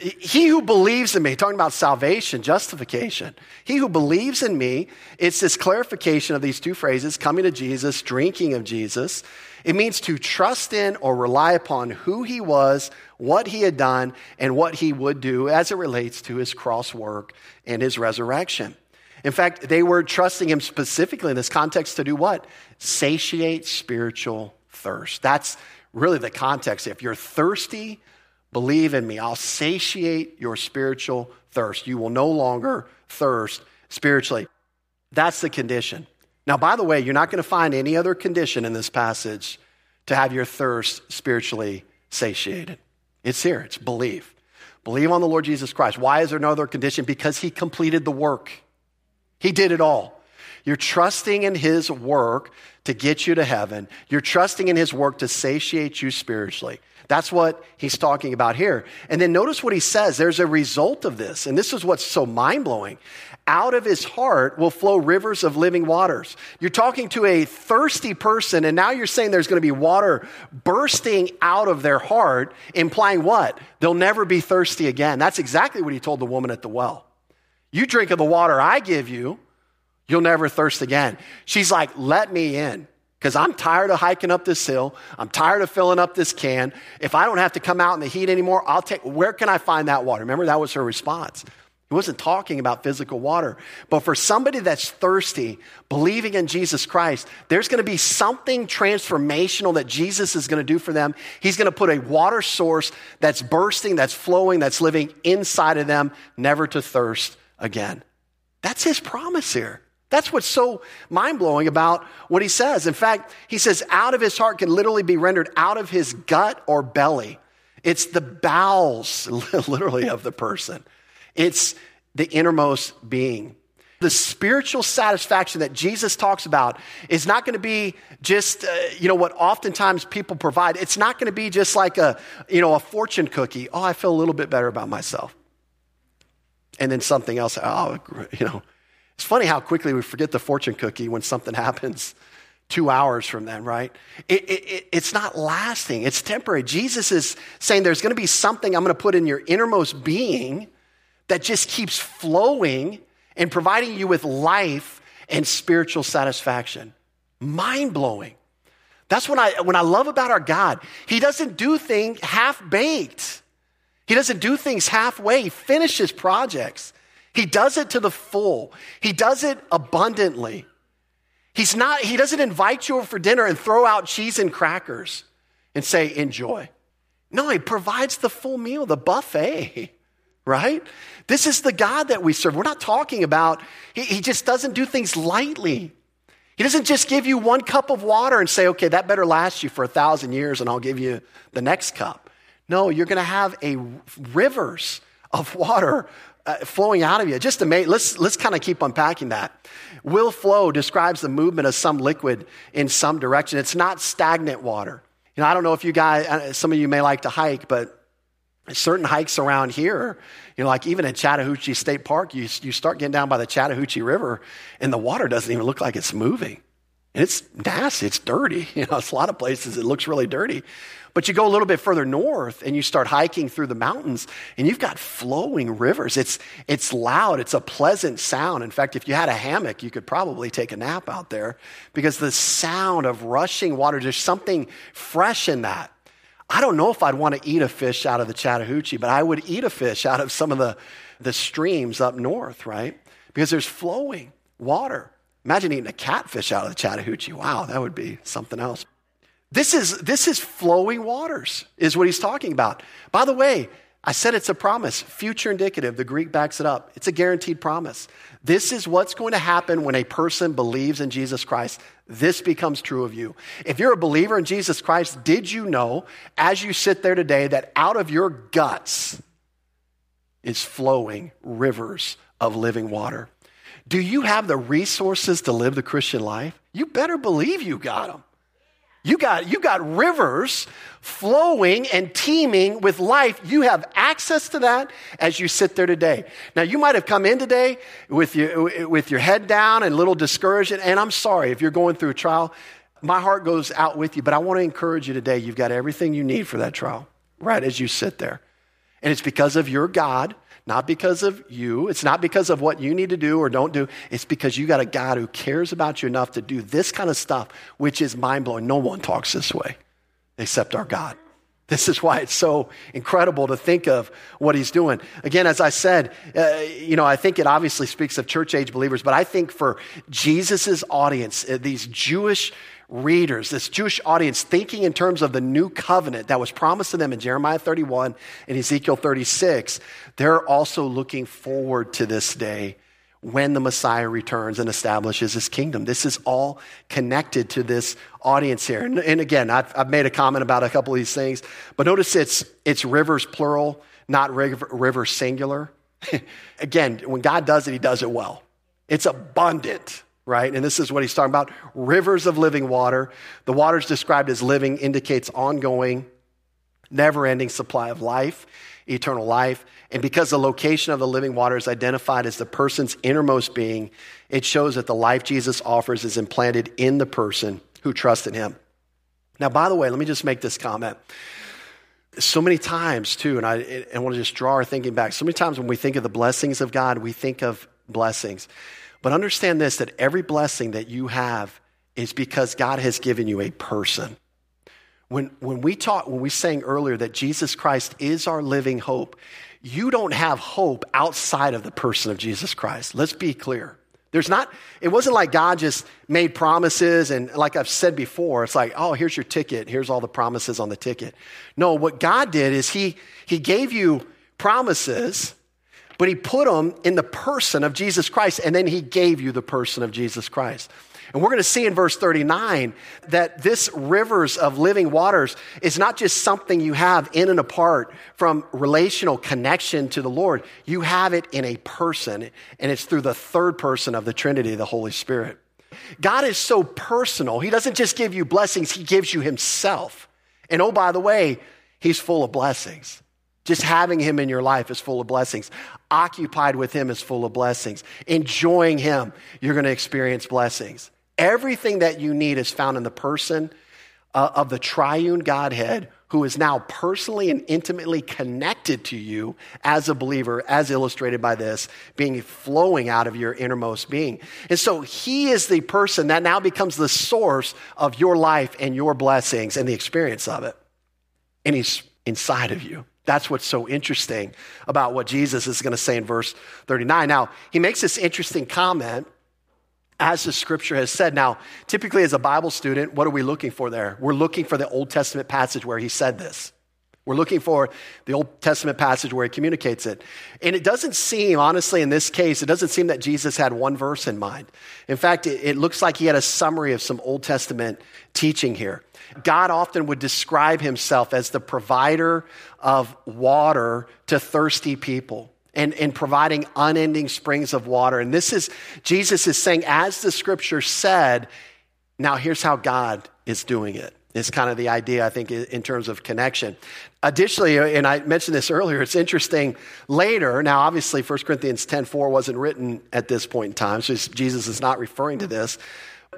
he who believes in me, talking about salvation, justification, he who believes in me, it's this clarification of these two phrases coming to Jesus, drinking of Jesus. It means to trust in or rely upon who he was, what he had done, and what he would do as it relates to his cross work and his resurrection. In fact, they were trusting him specifically in this context to do what? Satiate spiritual thirst. That's really the context. If you're thirsty, Believe in me. I'll satiate your spiritual thirst. You will no longer thirst spiritually. That's the condition. Now, by the way, you're not going to find any other condition in this passage to have your thirst spiritually satiated. It's here, it's belief. Believe on the Lord Jesus Christ. Why is there no other condition? Because he completed the work, he did it all. You're trusting in his work to get you to heaven. You're trusting in his work to satiate you spiritually. That's what he's talking about here. And then notice what he says. There's a result of this. And this is what's so mind blowing. Out of his heart will flow rivers of living waters. You're talking to a thirsty person, and now you're saying there's going to be water bursting out of their heart, implying what? They'll never be thirsty again. That's exactly what he told the woman at the well. You drink of the water I give you, you'll never thirst again. She's like, let me in because I'm tired of hiking up this hill. I'm tired of filling up this can. If I don't have to come out in the heat anymore, I'll take, where can I find that water? Remember, that was her response. He wasn't talking about physical water. But for somebody that's thirsty, believing in Jesus Christ, there's going to be something transformational that Jesus is going to do for them. He's going to put a water source that's bursting, that's flowing, that's living inside of them, never to thirst again. That's his promise here. That's what's so mind blowing about what he says. In fact, he says, out of his heart can literally be rendered out of his gut or belly. It's the bowels, literally, of the person. It's the innermost being. The spiritual satisfaction that Jesus talks about is not going to be just, uh, you know, what oftentimes people provide. It's not going to be just like a, you know, a fortune cookie. Oh, I feel a little bit better about myself. And then something else. Oh, you know, it's funny how quickly we forget the fortune cookie when something happens two hours from then, right? It, it, it's not lasting, it's temporary. Jesus is saying there's going to be something I'm going to put in your innermost being that just keeps flowing and providing you with life and spiritual satisfaction. Mind blowing. That's what I, when I love about our God. He doesn't do things half baked. He doesn't do things halfway. He finishes projects. He does it to the full. He does it abundantly. He's not, he doesn't invite you over for dinner and throw out cheese and crackers and say, enjoy. No, he provides the full meal, the buffet right? This is the God that we serve. We're not talking about, he, he, just doesn't do things lightly. He doesn't just give you one cup of water and say, okay, that better last you for a thousand years and I'll give you the next cup. No, you're going to have a rivers of water uh, flowing out of you. Just amazing. Let's, let's kind of keep unpacking that. Will flow describes the movement of some liquid in some direction. It's not stagnant water. You know, I don't know if you guys, uh, some of you may like to hike, but certain hikes around here, you know, like even in Chattahoochee State Park, you, you start getting down by the Chattahoochee River and the water doesn't even look like it's moving. And it's nasty, it's dirty. You know, it's a lot of places it looks really dirty. But you go a little bit further north and you start hiking through the mountains and you've got flowing rivers. It's, it's loud, it's a pleasant sound. In fact, if you had a hammock, you could probably take a nap out there because the sound of rushing water, there's something fresh in that. I don't know if I'd want to eat a fish out of the Chattahoochee, but I would eat a fish out of some of the, the streams up north, right? Because there's flowing water. Imagine eating a catfish out of the Chattahoochee. Wow, that would be something else. This is, this is flowing waters, is what he's talking about. By the way, I said it's a promise, future indicative. The Greek backs it up. It's a guaranteed promise. This is what's going to happen when a person believes in Jesus Christ. This becomes true of you. If you're a believer in Jesus Christ, did you know, as you sit there today, that out of your guts is flowing rivers of living water? Do you have the resources to live the Christian life? You better believe you got them. You got, you got rivers flowing and teeming with life. You have access to that as you sit there today. Now, you might have come in today with your, with your head down and a little discouraged. And I'm sorry if you're going through a trial. My heart goes out with you, but I want to encourage you today. You've got everything you need for that trial right as you sit there. And it's because of your God not because of you. It's not because of what you need to do or don't do. It's because you got a God who cares about you enough to do this kind of stuff, which is mind blowing. No one talks this way except our God. This is why it's so incredible to think of what he's doing. Again, as I said, uh, you know, I think it obviously speaks of church age believers, but I think for Jesus' audience, uh, these Jewish readers, this Jewish audience, thinking in terms of the new covenant that was promised to them in Jeremiah 31 and Ezekiel 36, they're also looking forward to this day when the Messiah returns and establishes his kingdom. This is all connected to this audience here. And, and again, I've, I've, made a comment about a couple of these things, but notice it's, it's rivers plural, not river, river singular. again, when God does it, he does it well. It's abundant right? And this is what he's talking about rivers of living water. The water is described as living, indicates ongoing, never ending supply of life, eternal life. And because the location of the living water is identified as the person's innermost being, it shows that the life Jesus offers is implanted in the person who trusts in him. Now, by the way, let me just make this comment. So many times, too, and I, I want to just draw our thinking back. So many times when we think of the blessings of God, we think of blessings. But understand this that every blessing that you have is because God has given you a person. When, when we talk, when we sang earlier that Jesus Christ is our living hope, you don't have hope outside of the person of Jesus Christ. Let's be clear. There's not, it wasn't like God just made promises and like I've said before, it's like, oh, here's your ticket. Here's all the promises on the ticket. No, what God did is he, he gave you promises, but he put them in the person of Jesus Christ and then he gave you the person of Jesus Christ. And we're going to see in verse 39 that this rivers of living waters is not just something you have in and apart from relational connection to the Lord. You have it in a person, and it's through the third person of the Trinity, the Holy Spirit. God is so personal. He doesn't just give you blessings, He gives you Himself. And oh, by the way, He's full of blessings. Just having him in your life is full of blessings. Occupied with him is full of blessings. Enjoying him, you're going to experience blessings. Everything that you need is found in the person uh, of the triune Godhead who is now personally and intimately connected to you as a believer, as illustrated by this, being flowing out of your innermost being. And so he is the person that now becomes the source of your life and your blessings and the experience of it. And he's inside of you. That's what's so interesting about what Jesus is going to say in verse 39. Now, he makes this interesting comment as the scripture has said. Now, typically as a Bible student, what are we looking for there? We're looking for the Old Testament passage where he said this. We're looking for the Old Testament passage where he communicates it. And it doesn't seem, honestly, in this case, it doesn't seem that Jesus had one verse in mind. In fact, it, it looks like he had a summary of some Old Testament teaching here. God often would describe himself as the provider of water to thirsty people and, and providing unending springs of water. And this is, Jesus is saying, as the scripture said, now here's how God is doing it. It's kind of the idea, I think, in terms of connection. Additionally, uh, and I mentioned this earlier, it's interesting later. Now, obviously, 1 Corinthians 10 4 wasn't written at this point in time, so Jesus is not referring to this.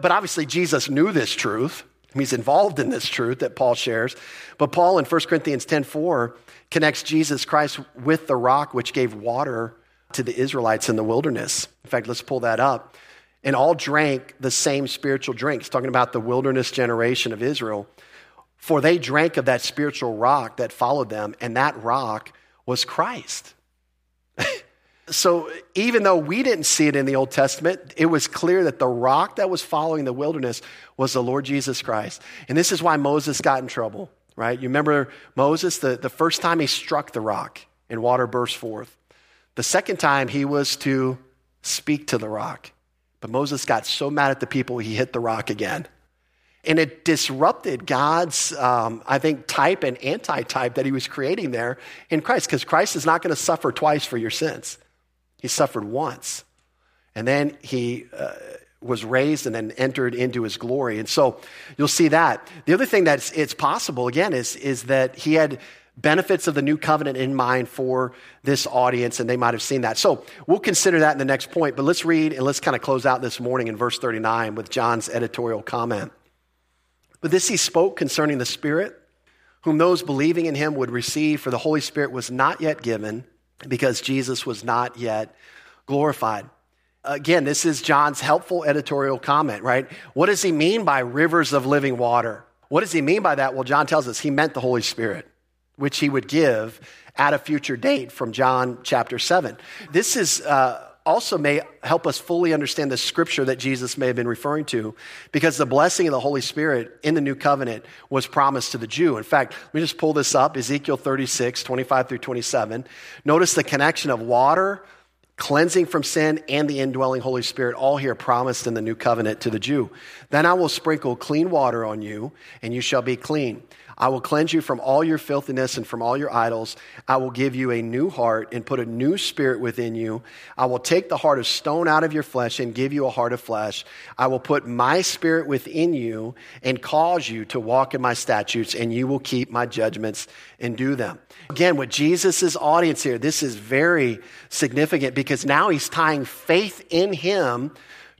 But obviously, Jesus knew this truth. He's involved in this truth that Paul shares. But Paul in 1 Corinthians 10 4 connects Jesus Christ with the rock which gave water to the Israelites in the wilderness. In fact, let's pull that up. And all drank the same spiritual drinks, talking about the wilderness generation of Israel. For they drank of that spiritual rock that followed them, and that rock was Christ. so even though we didn't see it in the Old Testament, it was clear that the rock that was following the wilderness was the Lord Jesus Christ. And this is why Moses got in trouble right? You remember Moses, the, the first time he struck the rock and water burst forth. The second time he was to speak to the rock. But Moses got so mad at the people, he hit the rock again. And it disrupted God's, um, I think, type and anti type that he was creating there in Christ, because Christ is not going to suffer twice for your sins. He suffered once. And then he uh, was raised and then entered into his glory. And so you'll see that. The other thing that's it's possible again is, is that he had benefits of the new covenant in mind for this audience, and they might have seen that. So we'll consider that in the next point, but let's read and let's kind of close out this morning in verse 39 with John's editorial comment. But this he spoke concerning the Spirit, whom those believing in him would receive, for the Holy Spirit was not yet given because Jesus was not yet glorified. Again, this is John's helpful editorial comment, right? What does he mean by rivers of living water? What does he mean by that? Well, John tells us he meant the Holy Spirit, which he would give at a future date from John chapter 7. This is uh, also may help us fully understand the scripture that Jesus may have been referring to, because the blessing of the Holy Spirit in the new covenant was promised to the Jew. In fact, let me just pull this up Ezekiel 36, 25 through 27. Notice the connection of water cleansing from sin and the indwelling Holy Spirit, all here promised in the new covenant to the Jew. Then I will sprinkle clean water on you, and you shall be clean. I will cleanse you from all your filthiness and from all your idols. I will give you a new heart and put a new spirit within you. I will take the heart of stone out of your flesh and give you a heart of flesh. I will put my spirit within you and cause you to walk in my statutes, and you will keep my judgments and do them. Again, with Jesus' audience here, this is very significant because now he's tying faith in him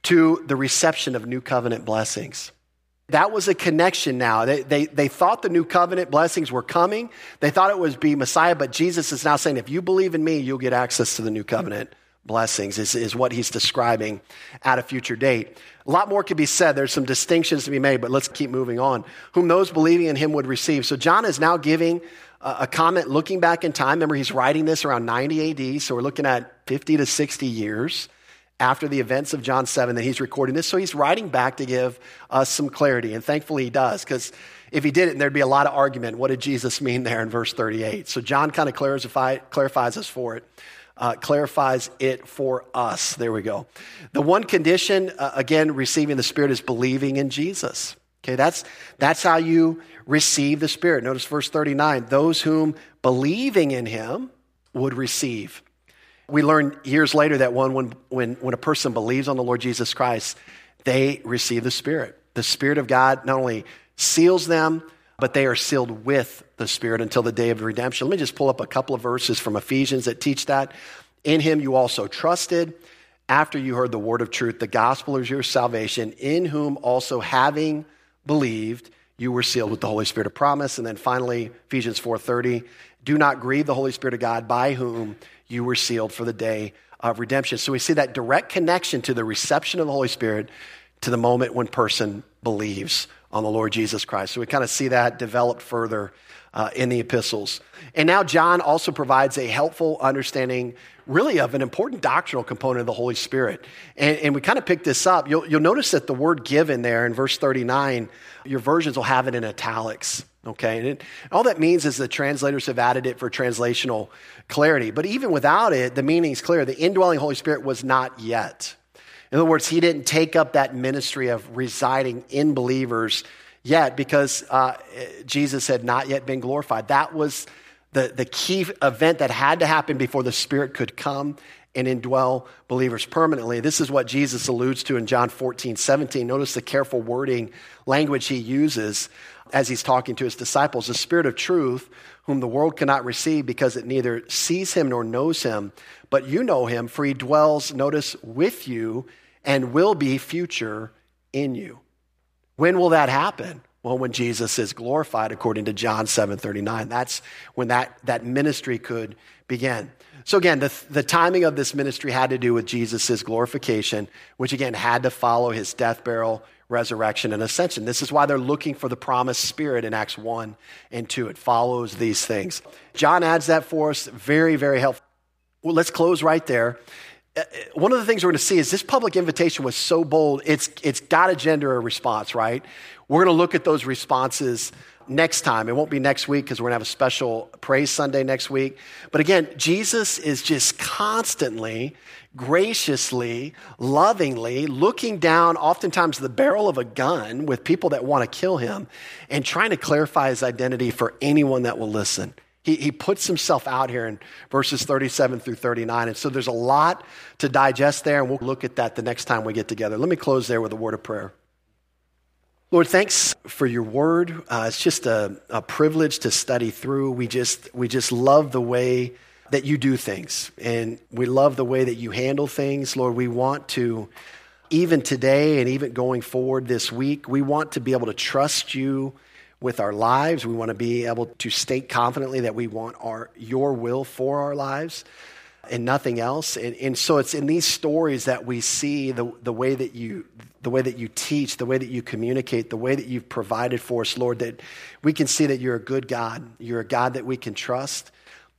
to the reception of new covenant blessings. That was a connection now. They, they, they thought the new covenant blessings were coming. They thought it was be Messiah, but Jesus is now saying, if you believe in me, you'll get access to the new covenant blessings, is, is what he's describing at a future date. A lot more could be said. There's some distinctions to be made, but let's keep moving on. Whom those believing in him would receive. So John is now giving a, a comment looking back in time. Remember, he's writing this around 90 AD, so we're looking at 50 to 60 years after the events of John 7 that he's recording this. So he's writing back to give us some clarity, and thankfully he does, because if he didn't, there'd be a lot of argument. What did Jesus mean there in verse 38? So John kind of clarifies us for it uh, clarifies it for us. There we go. The one condition, uh, again, receiving the Spirit is believing in Jesus. Okay, that's, that's how you receive the Spirit. Notice verse 39 those whom believing in Him would receive. We learned years later that one, when, when, when a person believes on the Lord Jesus Christ, they receive the Spirit. The Spirit of God not only seals them, but they are sealed with the Spirit until the day of redemption. Let me just pull up a couple of verses from Ephesians that teach that. In him you also trusted after you heard the word of truth, the gospel is your salvation, in whom also having believed, you were sealed with the Holy Spirit of promise. And then finally, Ephesians 4:30, do not grieve the Holy Spirit of God, by whom you were sealed for the day of redemption. So we see that direct connection to the reception of the Holy Spirit to the moment when person believes on the Lord Jesus Christ. So we kind of see that developed further uh, in the epistles. And now John also provides a helpful understanding, really, of an important doctrinal component of the Holy Spirit. And, and we kind of pick this up. You'll, you'll notice that the word given there in verse 39, your versions will have it in italics. Okay, and it, all that means is the translators have added it for translational clarity. But even without it, the meaning is clear. The indwelling Holy Spirit was not yet. In other words, he didn't take up that ministry of residing in believers yet because uh, Jesus had not yet been glorified. That was the, the key event that had to happen before the Spirit could come and indwell believers permanently. This is what Jesus alludes to in John 14, 17. Notice the careful wording, language he uses as he's talking to his disciples. The Spirit of truth, whom the world cannot receive because it neither sees him nor knows him, but you know him, for he dwells, notice, with you and will be future in you. When will that happen? Well, when Jesus is glorified, according to John 7 39. That's when that, that ministry could begin. So, again, the, the timing of this ministry had to do with Jesus' glorification, which again had to follow his death, burial, resurrection, and ascension. This is why they're looking for the promised spirit in Acts 1 and 2. It follows these things. John adds that for us. Very, very helpful. Well, let's close right there. Uh, one of the things we're going to see is this public invitation was so bold, it's, it's got to gender a response, right? We're going to look at those responses next time. It won't be next week because we're going to have a special praise Sunday next week. But again, Jesus is just constantly, graciously, lovingly looking down, oftentimes the barrel of a gun with people that want to kill him and trying to clarify his identity for anyone that will listen. He, he puts himself out here in verses 37 through 39. And so there's a lot to digest there, and we'll look at that the next time we get together. Let me close there with a word of prayer. Lord, thanks for your word. Uh, it's just a, a privilege to study through. We just, we just love the way that you do things, and we love the way that you handle things. Lord, we want to, even today and even going forward this week, we want to be able to trust you with our lives. We want to be able to state confidently that we want our, your will for our lives and nothing else. And, and, so it's in these stories that we see the, the way that you the way that you teach, the way that you communicate, the way that you've provided for us, Lord, that we can see that you're a good God. You're a God that we can trust.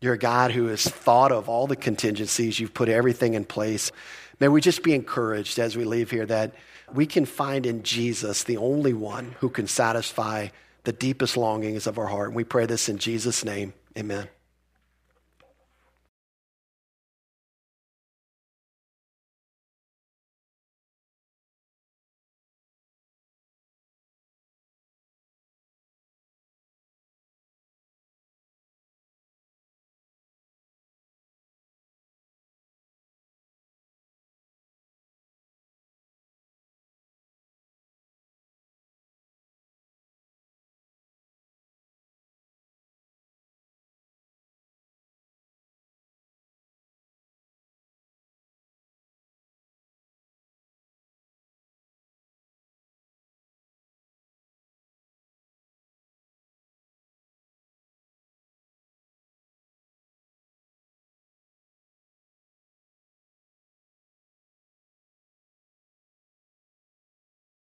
You're a God who has thought of all the contingencies. You've put everything in place. May we just be encouraged as we leave here that we can find in Jesus the only one who can satisfy the deepest longings of our heart. And we pray this in Jesus' name. Amen.